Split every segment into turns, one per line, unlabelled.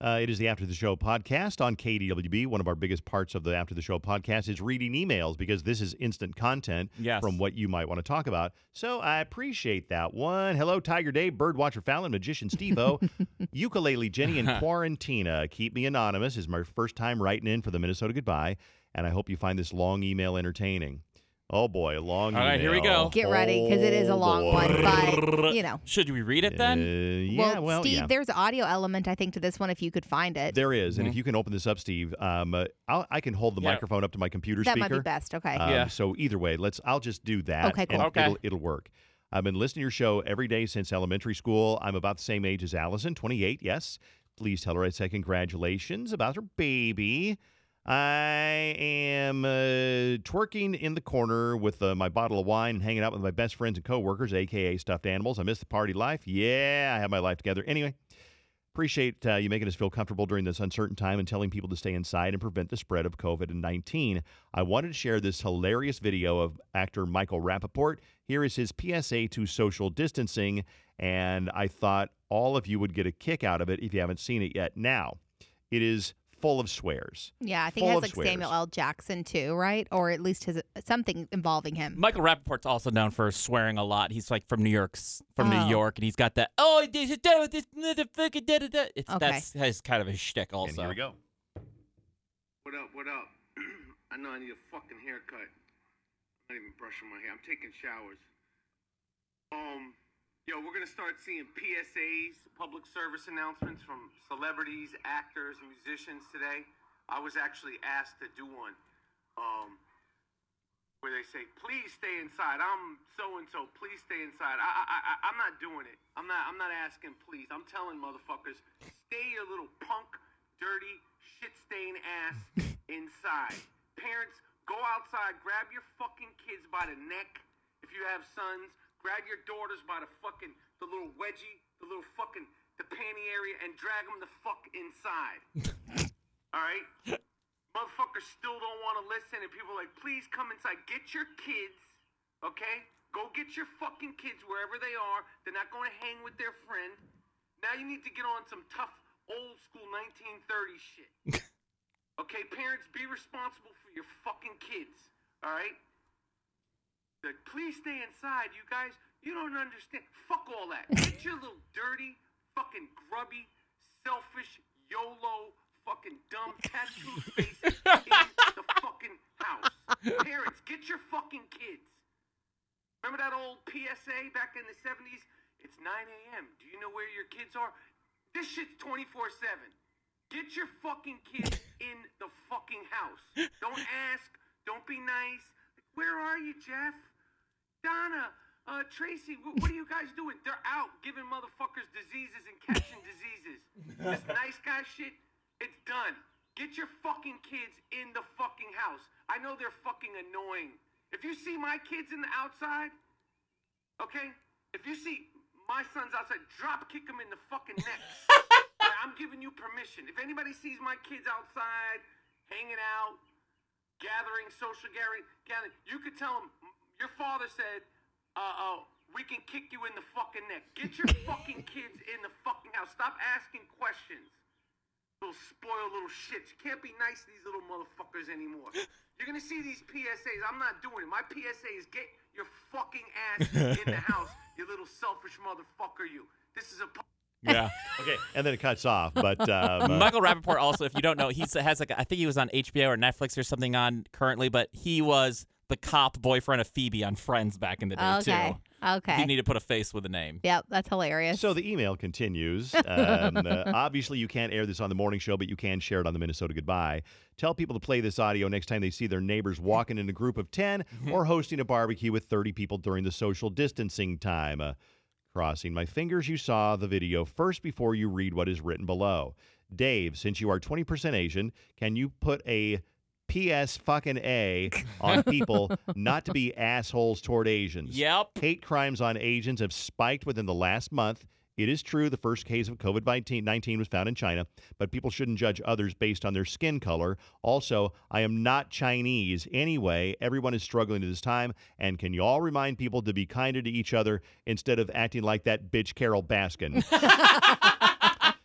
Uh, it is the After the Show podcast on KDWB. One of our biggest parts of the After the Show podcast is reading emails because this is instant content
Yes.
from what you might want to talk about. So I appreciate that one. Hello, Tiger Day, Birdwatcher Falen, Magician Steve-O, Ukulele Jenny, and Quarantina. Keep me anonymous is my first time writing in for the Minnesota Goodbye, and I hope you find this long email entertaining. Oh boy, a long
All right, here we go.
Get ready because it is a long
boy.
one, but you know.
Should we read it
Uh,
then?
yeah, well,
Steve,
yeah.
there's audio element I think to this one if you could find it.
There is, and if you can open this up, Steve, um, uh, I'll, I can hold the
Yeah.
microphone up to my computer
that
speaker.
That might be best. Okay.
Um,
Yeah.
So either way, let's. I'll just do that.
Okay, cool.
and
Okay.
It'll, it'll work. I've been listening to your show every day since elementary school. I'm about the same age as Allison, 28. Yes. Please tell her I say congratulations about her baby. I am uh, twerking in the corner with uh, my bottle of wine and hanging out with my best friends and coworkers, aka stuffed animals. I miss the party life. Yeah, I have my life together. Anyway, Appreciate uh, you making us feel comfortable during this uncertain time and telling people to stay inside and prevent the spread of COVID 19. I wanted to share this hilarious video of actor Michael Rapaport. Here is his PSA to social distancing, and I thought all of you would get a kick out of it if you haven't seen it yet. Now, it is full of swears.
yeah, I think
full
it has like
swears.
Samuel L. Jackson too, right? Or at least his something involving him.
Michael Rapaport's also known for swearing a lot. He's like from New York's from
Oh.
New York, and he's got that. Oh, this is done with this motherfucker. Da, da, da. It's
Okay.
that's his kind of a shtick. Also,
And here we go.
What up, what up? I know I need a fucking haircut. I'm not even brushing my hair. I'm taking showers. Yo, we're gonna start seeing PSAs, public service announcements from celebrities, actors, musicians today. I was actually asked to do one. Um, where they say, "Please stay inside." I'm so and so. Please stay inside. I, I, I, I'm not doing it. I'm not. I'm not asking. Please. I'm telling motherfuckers, stay your little punk, dirty, shit-stained ass inside. Parents, go outside. Grab your fucking kids by the neck. If you have sons, grab your daughters by the fucking the little wedgie, the little fucking the panty area, and drag them the fuck inside. All right. Motherfuckers still don't want to listen, and people are like, please come inside. Get your kids, okay? Go get your fucking kids wherever they are. They're not going to hang with their friend. Now you need to get on some tough, old school 1930s shit. okay, parents, be responsible for your fucking kids, all right? Please stay inside, you guys. You don't understand. Fuck all that. Get your little dirty, fucking grubby, selfish, YOLO, fucking dumb tattoo faces in the fucking house. Parents, get your fucking kids. Remember that old PSA back in the 70s? It's 9 a.m. Do you know where your kids are? This shit's 24 7. Get your fucking kids in the fucking house. Don't ask. Don't be nice. Where are you, Jeff? Donna, uh, Tracy, wh- what are you guys doing? They're out giving motherfuckers diseases and catching diseases. This nice guy shit, it's done. Get your fucking kids in the fucking house. I know they're fucking annoying. If you see my kids in the outside, okay? If you see my sons outside, drop kick them in the fucking neck. I'm giving you permission. If anybody sees my kids outside, hanging out, gathering, social gathering, gathering, you could tell them, your father said, uh, uh, we can kick you in the fucking neck. Get your fucking kids in the fucking house. Stop asking questions. Little spoiled little shits. You can't be nice to these little motherfuckers anymore. You're gonna see these PSAs. I'm not doing it. My PSA is get your fucking ass in the house, you little selfish motherfucker, you. This is a
yeah.
Okay, and then it cuts off. But um, uh,
Michael Rapaport also, if you don't know, he has like a- I think he was on HBO or Netflix or something on currently, but he was the cop boyfriend of Phoebe on Friends back in the day
Okay.
too.
Okay.
You need to put a face with a name.
Yep, that's hilarious.
So the email continues. Um, uh, obviously, you can't air this on the morning show, but you can share it on the Minnesota Goodbye. Tell people to play this audio next time they see their neighbors walking in a group of 10 or hosting a barbecue with 30 people during the social distancing time. Uh, crossing my fingers you saw the video first before you read what is written below. Dave, since you are 20% Asian, can you put a PS fucking A on people not to be assholes toward Asians?
Yep.
Hate crimes on Asians have spiked within the last month. It is true the first case of COVID 19 was found in China, but people shouldn't judge others based on their skin color. Also, I am not Chinese. Anyway, everyone is struggling at this time. And can you all remind people to be kinder to each other instead of acting like that bitch Carole Baskin?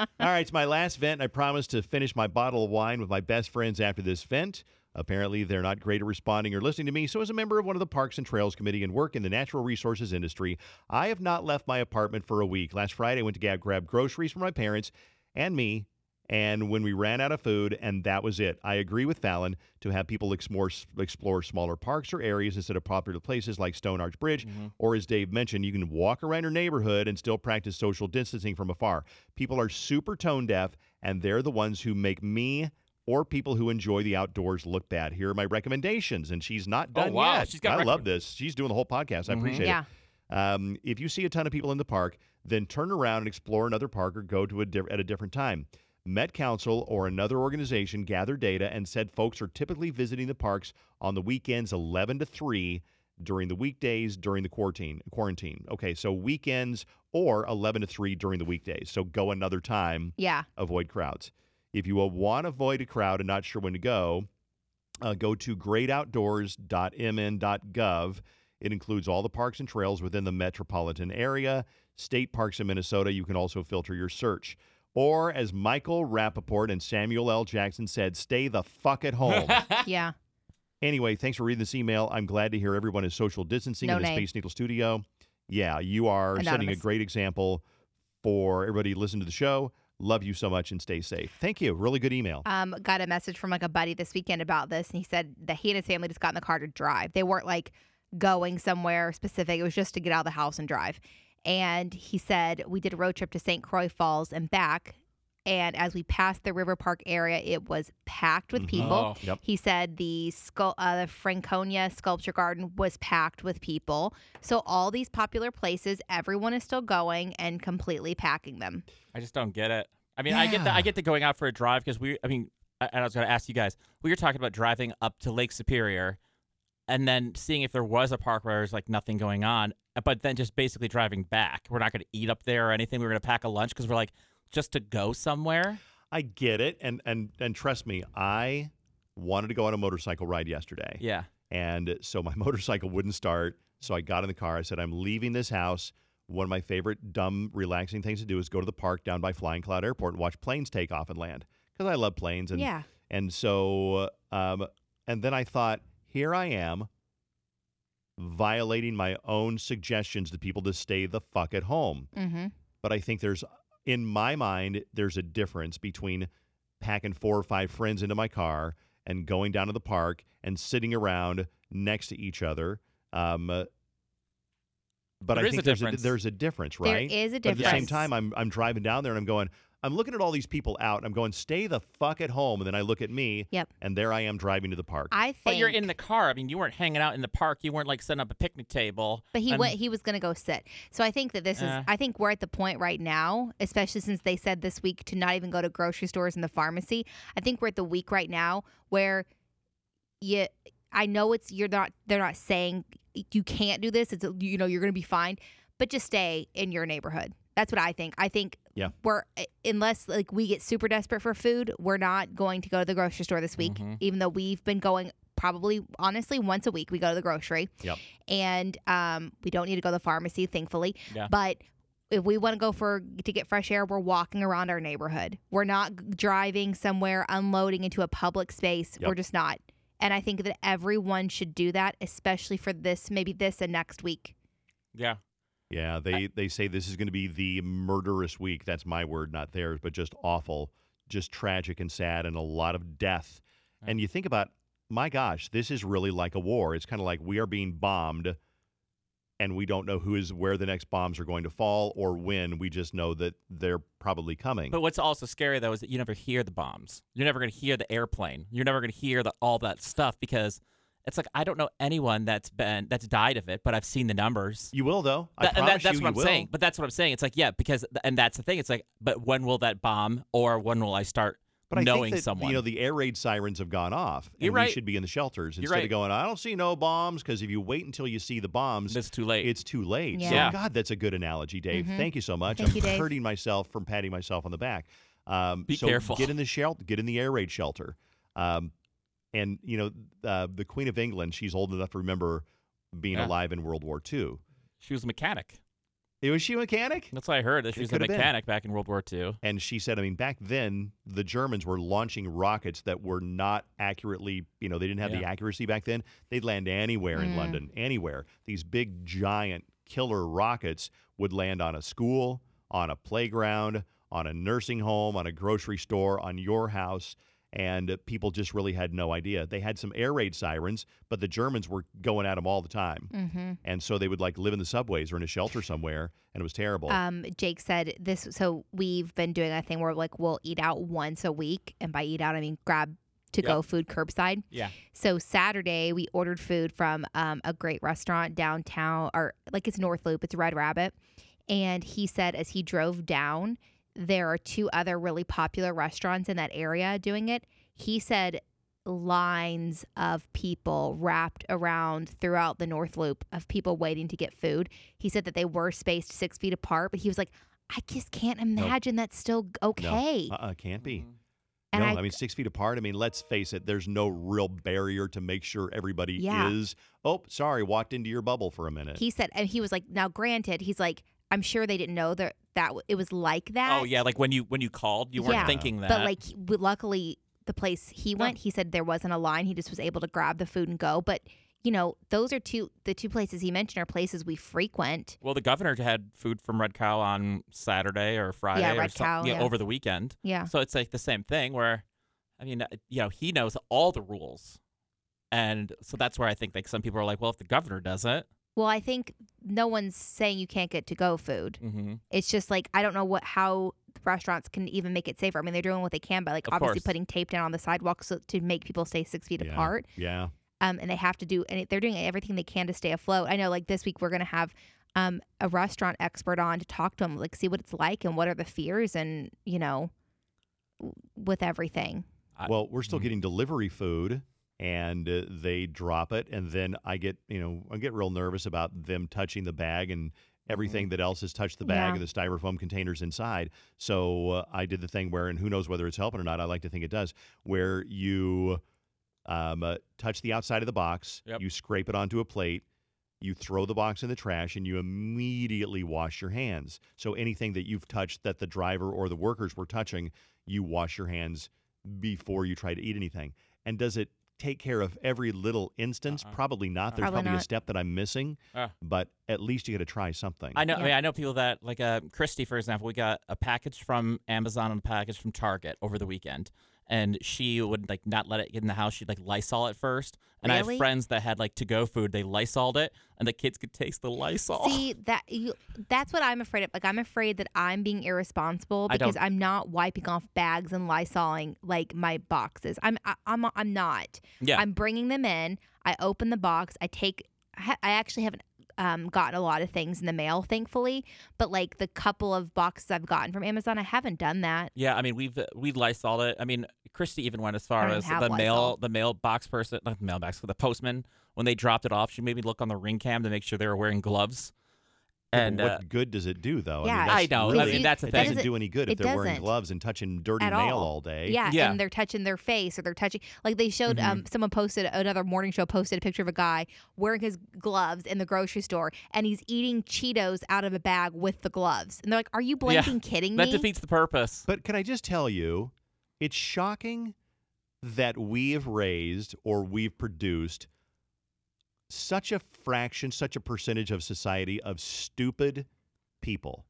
all right, it's my last vent. I promise to finish my bottle of wine with my best friends after this vent. Apparently, they're not great at responding or listening to me. So, as a member of one of the Parks and Trails Committee and work in the natural resources industry, I have not left my apartment for a week. Last Friday, I went to grab groceries for my parents and me. And when we ran out of food, and that was it. I agree with Falen to have people explore, explore smaller parks or areas instead of popular places like Stone Arch Bridge. Or, as Dave mentioned, you can walk around your neighborhood and still practice social distancing from afar. People are super tone deaf, and they're the ones who make me or people who enjoy the outdoors look bad. Here are my recommendations, and she's not
Oh,
done
wow.
yet.
She's got
I
rec-
love this. She's doing the whole podcast. I appreciate
Yeah.
it. Um, if you see a ton of people in the park, then turn around and explore another park or go to a di- at a different time. Met Council or another organization gathered data and said folks are typically visiting the parks on the weekends 11 to 3 during the weekdays during the quarantine quarantine. Okay, so weekends or 11 to 3 during the weekdays. So go another time
Yeah.
avoid crowds. If you want to avoid a crowd and not sure when to go, uh, go to greatoutdoors.mn.gov. It includes all the parks and trails within the metropolitan area, state parks in Minnesota. You can also filter your search. Or, as Michael Rapaport and Samuel L. Jackson said, stay the fuck at home.
Yeah.
Anyway, thanks for reading this email. I'm glad to hear everyone is social distancing
No
in the
name.
Space Needle studio. Yeah, you are setting a
Anonymous.
great example for everybody to listen to the show. Love you so much and stay safe. Thank you. Really good email.
Um, got a message from like a buddy this weekend about this, and he said that he and his family just got in the car to drive. They weren't like going somewhere specific. It was just to get out of the house and drive. And he said we did a road trip to St. Croix Falls and back. And as we passed the River Park area, it was packed with people.
Oh.
Yep.
He said the scul- uh, the Franconia Sculpture Garden was packed with people. So all these popular places, everyone is still going and completely packing them.
I just don't get it. I mean, I get the I get the going out for a drive because we. I mean, I, and I was going to ask you guys. We were talking about driving up to Lake Superior, and then seeing if there was a park where there's like nothing going on, but then just basically driving back. We're not going to eat up there or anything. We are going to pack a lunch because we're like just to go somewhere.
I get it, and and and trust me, I wanted to go on a motorcycle ride yesterday.
Yeah.
And so my motorcycle wouldn't start. So I got in the car. I said, I'm leaving this house. One of my favorite dumb, relaxing things to do is go to the park down by Flying Cloud Airport and watch planes take off and land because I love planes. And
Yeah.
and so um, and then I thought, here I am violating my own suggestions to people to stay the fuck at home.
Mm-hmm.
But I think there's, in my mind, there's a difference between packing four or five friends into my car and going down to the park and sitting around next to each other. Um, uh, but
There
I
is a
think there's
difference.
a, there's a difference, right?
is a
But at the same time, I'm I'm driving down there and I'm going. I'm looking at all these people out. I'm going, stay the fuck at home. And then I look at me.
Yep.
And there I am driving to the park.
I think.
But you're in the car. I mean, you weren't hanging out in the park. You weren't like setting up a picnic table.
But he
And-
went. He was going to go sit. So I think that this
Eh.
is. I think we're at the point right now, especially since they said this week to not even go to grocery stores and the pharmacy. I think we're at the week right now where you. I know it's you're not. They're not saying you can't do this. It's you know you're going to be fine, but just stay in your neighborhood. That's what I think. I think
Yeah.
we're unless like we get super desperate for food, we're not going to go to the grocery store this week.
Mhm.
Even though we've been going probably honestly once a week, we go to the grocery
Yep.
and um, we don't need to go to the pharmacy, thankfully.
Yeah.
But if we want to go for to get fresh air, we're walking around our neighborhood. We're not driving somewhere, unloading into a public space.
Yep.
We're just not. And I think that everyone should do that, especially for this, maybe this and next week.
Yeah.
Yeah, they they say this is going to be the murderous week. That's my word, not theirs, but just awful, just tragic and sad, and a lot of death. And you think about, my gosh, this is really like a war. It's kind of like we are being bombed, and we don't know who is where the next bombs are going to fall or when. We just know that they're probably coming.
But what's also scary though is that you never hear the bombs. You're never going to hear the airplane. You're never going to hear the, all that stuff because It's like I don't know anyone that's been that's died of it, but I've seen the numbers.
You will though. I
That- and
promise
that- that's
you,
what
you
I'm
will.
saying. But that's what I'm saying. It's like yeah, because and that's the thing. It's like, but when will that bomb, or when will I start
But I
knowing
think that,
someone?
You know, the air raid sirens have gone off. And
You're right.
We should be in the shelters instead
right.
of going. I don't see no bombs because if you wait until you see the bombs,
it's too late.
it's too late. So,
Yeah.
God, that's a good analogy, Dave.
Mhm.
Thank you so much.
Thank
I'm
you, Dave.
hurting myself from patting myself on the back. Um,
Be
so
careful.
Get in the shelter. Get in the air raid shelter. Um, and you know, uh, the Queen of England. She's old enough to remember being
Yeah.
alive in World War II.
she was a mechanic.
Was she a mechanic?
That's what I heard. That she
It
was a
could have been.
mechanic back in World War II.
And she said, I mean, back then, the Germans were launching rockets that were not accurately, you know, they didn't have the accuracy back then. They'd land anywhere in
Mm.
London, anywhere. These big, giant killer rockets would land on a school, on a playground, on a nursing home, on a grocery store, on your house. And people just really had no idea. They had some air raid sirens, but the Germans were going at them all the time.
Mm-hmm.
And so they would like live in the subways or in a shelter somewhere, and it was terrible.
Um, Jake said this. So we've been doing a thing where like we'll eat out once a week, and by eat out I mean grab to go
Yep.
food curbside.
Yeah.
So Saturday we ordered food from um, a great restaurant downtown, or like it's North Loop. It's Red Rabbit, and he said as he drove down, there are two other really popular restaurants in that area doing it. He said lines of people wrapped around throughout the North Loop of people waiting to get food. He said that they were spaced six feet apart, but he was like, I just can't imagine that's still okay.
No, uh-uh, can't be. Mm-hmm.
And
no,
I-
I, mean six feet apart. I mean, let's face it. There's no real barrier to make sure everybody
Yeah.
is. Oh, sorry, walked into your bubble for a minute.
He said, and he was like, now granted, he's like, I'm sure they didn't know that that it was like that.
Oh yeah, like when you when you called, you weren't
Yeah.
thinking that.
But like, luckily, the place he went, he said there wasn't a line. He just was able to grab the food and go. But you know, those are two the two places he mentioned are places we frequent.
well, the governor had food from Red Cow on Saturday or Friday or
Red
some-
Cow,
yeah,
yeah.
over the weekend.
Yeah.
So it's like the same thing where, I mean, uh, you know, he knows all the rules, and so that's where I think like some people are like, well, if the governor does it,
Well, I think no one's saying you can't get to go food.
mm-hmm.
It's just like I don't know what how restaurants can even make it safer. I mean, they're doing what they can by like
Of
obviously
course.
putting tape down on the sidewalks so, to make people stay six feet
yeah.
apart.
Yeah.
um, and they have to do, and they're doing everything they can to stay afloat. I know, like this week, we're going to have um, a restaurant expert on to talk to them, like see what it's like and what are the fears, and you know, w- with everything.
I-
Well, we're still
Mhm.
getting delivery food, and uh, they drop it, and then I get, you know, I get real nervous about them touching the bag and everything that else has touched the bag
Yeah.
and the styrofoam containers inside. So uh, I did the thing where, and who knows whether it's helping or not. I like to think it does, where you um, uh, touch the outside of the box,
Yep.
you scrape it onto a plate. You throw the box in the trash and you immediately wash your hands. So anything that you've touched that the driver or the workers were touching, you wash your hands before you try to eat anything. And does it take care of every little instance?
Uh-uh.
Probably not. There's
Probably
probably, a step that I'm missing,
Ah.
but at least you got to try something.
I know. I mean, I know people that like uh, Christy, for example. We got a package from Amazon and a package from Target over the weekend, and she would like not let it get in the house. She'd like Lysol it first. And I have friends that had like to go food. They Lysoled it, and the kids could taste the Lysol.
See that you, that's what I'm afraid of. Like I'm afraid that I'm being irresponsible because I'm not wiping off bags and lysoling like my boxes. I'm I, I'm I'm not.
yeah.
I'm bringing them in. I open the box. I take. I I actually haven't um, gotten a lot of things in the mail, thankfully. But like the couple of boxes I've gotten from Amazon, I haven't done that.
Yeah, I mean we've we Lysoled it. I mean Christy even went as far as the mail
Lysol.
the mailbox person, not the mailbox, the postman when they dropped it off. She made me look on the ring cam to make sure they were wearing gloves.
Yeah, but
And
what
uh,
good does it do, though?
Yeah,
I, mean,
I
that's
know.
Really,
I mean that's the
it
thing.
doesn't
doesn't-
do any good if they're wearing
doesn't.
gloves and touching dirty
At
mail
all.
all day.
Yeah,
Yeah.
and they're touching their face or they're touching like they showed
Mm-hmm.
um someone posted another morning show posted a picture of a guy wearing his gloves in the grocery store and he's eating Cheetos out of a bag with the gloves. And they're like, "Are you
Yeah,
blinking kidding
that
me?"
defeats the purpose.
But can I just tell you, it's shocking that we have raised or we've produced such a fraction, such a percentage of society of stupid people.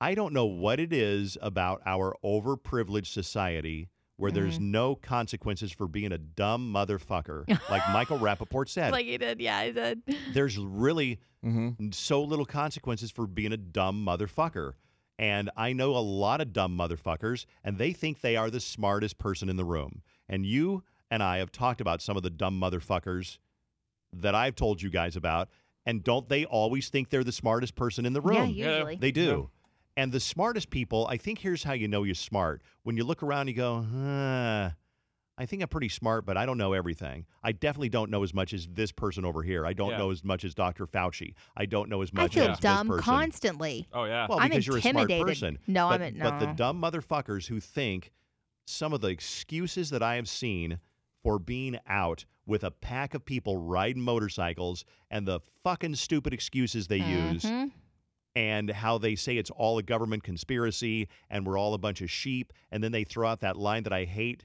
I don't know what it is about our overprivileged society where there's
Mm-hmm.
no consequences for being a dumb motherfucker, like Michael Rapaport said.
like he did. Yeah, he did.
there's really
Mm-hmm.
so little consequences for being a dumb motherfucker. And I know a lot of dumb motherfuckers, and they think they are the smartest person in the room. And you and I have talked about some of the dumb motherfuckers that I've told you guys about. And don't they always think they're the smartest person in the room?
Yeah, usually.
They do. And the smartest people, I think here's how you know you're smart. When you look around, you go, huh, I think I'm pretty smart, but I don't know everything. I definitely don't know as much as this person over here. I don't
Yeah.
know as much as Dr. Fauci. I don't know as much as
I
much
feel
as
dumb
this person.
constantly.
Oh yeah.
Well,
I'm
because you're a smart
intimidated.
person.
No,
but,
I'm- not.
But the dumb motherfuckers who think some of the excuses that I have seen for being out with a pack of people riding motorcycles and the fucking stupid excuses they use
Mhm.
and how they say it's all a government conspiracy and we're all a bunch of sheep and then they throw out that line that I hate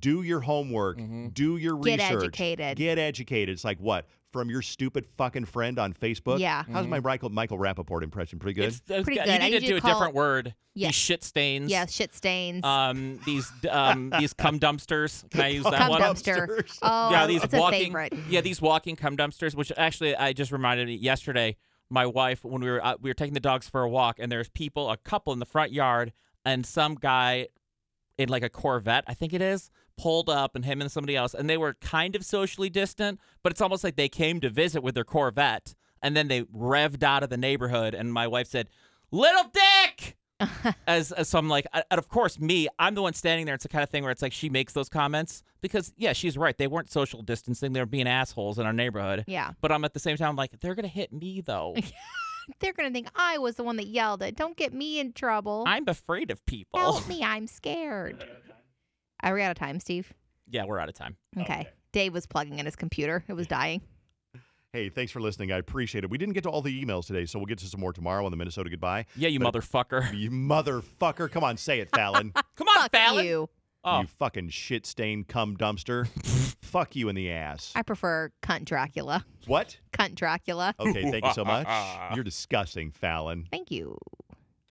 do your homework do your research, Get
educated.
get educated it's like what from your stupid fucking friend on Facebook
Yeah.
how's my Michael Michael Rapaport impression pretty good
It's, it's-
Pretty
you
good. I
need to
need
do
to
a
call-
different word.
Yes.
These shit stains.
Yeah, shit stains.
Um, these um, these cum dumpsters. Can I use that
Cum
one?
dumpster. Oh,
yeah, these
it's
walking.
a favorite.
Yeah, these walking cum dumpsters. Which actually, I just reminded me yesterday. My wife, when we were uh, we were taking the dogs for a walk, and there's people, a couple in the front yard, and some guy in like a Corvette, I think it is, pulled up, and him and somebody else, and they were kind of socially distant, but it's almost like they came to visit with their Corvette, and then they revved out of the neighborhood, and my wife said, "Little dick." as, as so I'm like, and of course, me, I'm the one standing there. It's the kind of thing where it's like she makes those comments because, yeah, she's right. They weren't social distancing; they were being assholes in our neighborhood.
Yeah.
But I'm at the same time I'm like, they're gonna hit me though.
They're going to think I was the one that yelled it. Don't get me in trouble.
I'm afraid of people.
Help me. I'm scared. Are we out of time, Steve?
Yeah, we're out of time.
Okay. Dave was plugging in his computer. It was dying.
Hey, thanks for listening. I appreciate it. We didn't get to all the emails today, so we'll get to some more tomorrow on the Minnesota Goodbye.
Yeah, you
But-
motherfucker.
You motherfucker. Come on, say it, Falen.
Come on,
Fuck
Falen.
you.
Oh,
You fucking shit stained cum dumpster. Fuck you in the ass.
I prefer cunt Dracula.
What?
Cunt Dracula.
Okay, thank you so much. You're disgusting, Falen.
Thank you.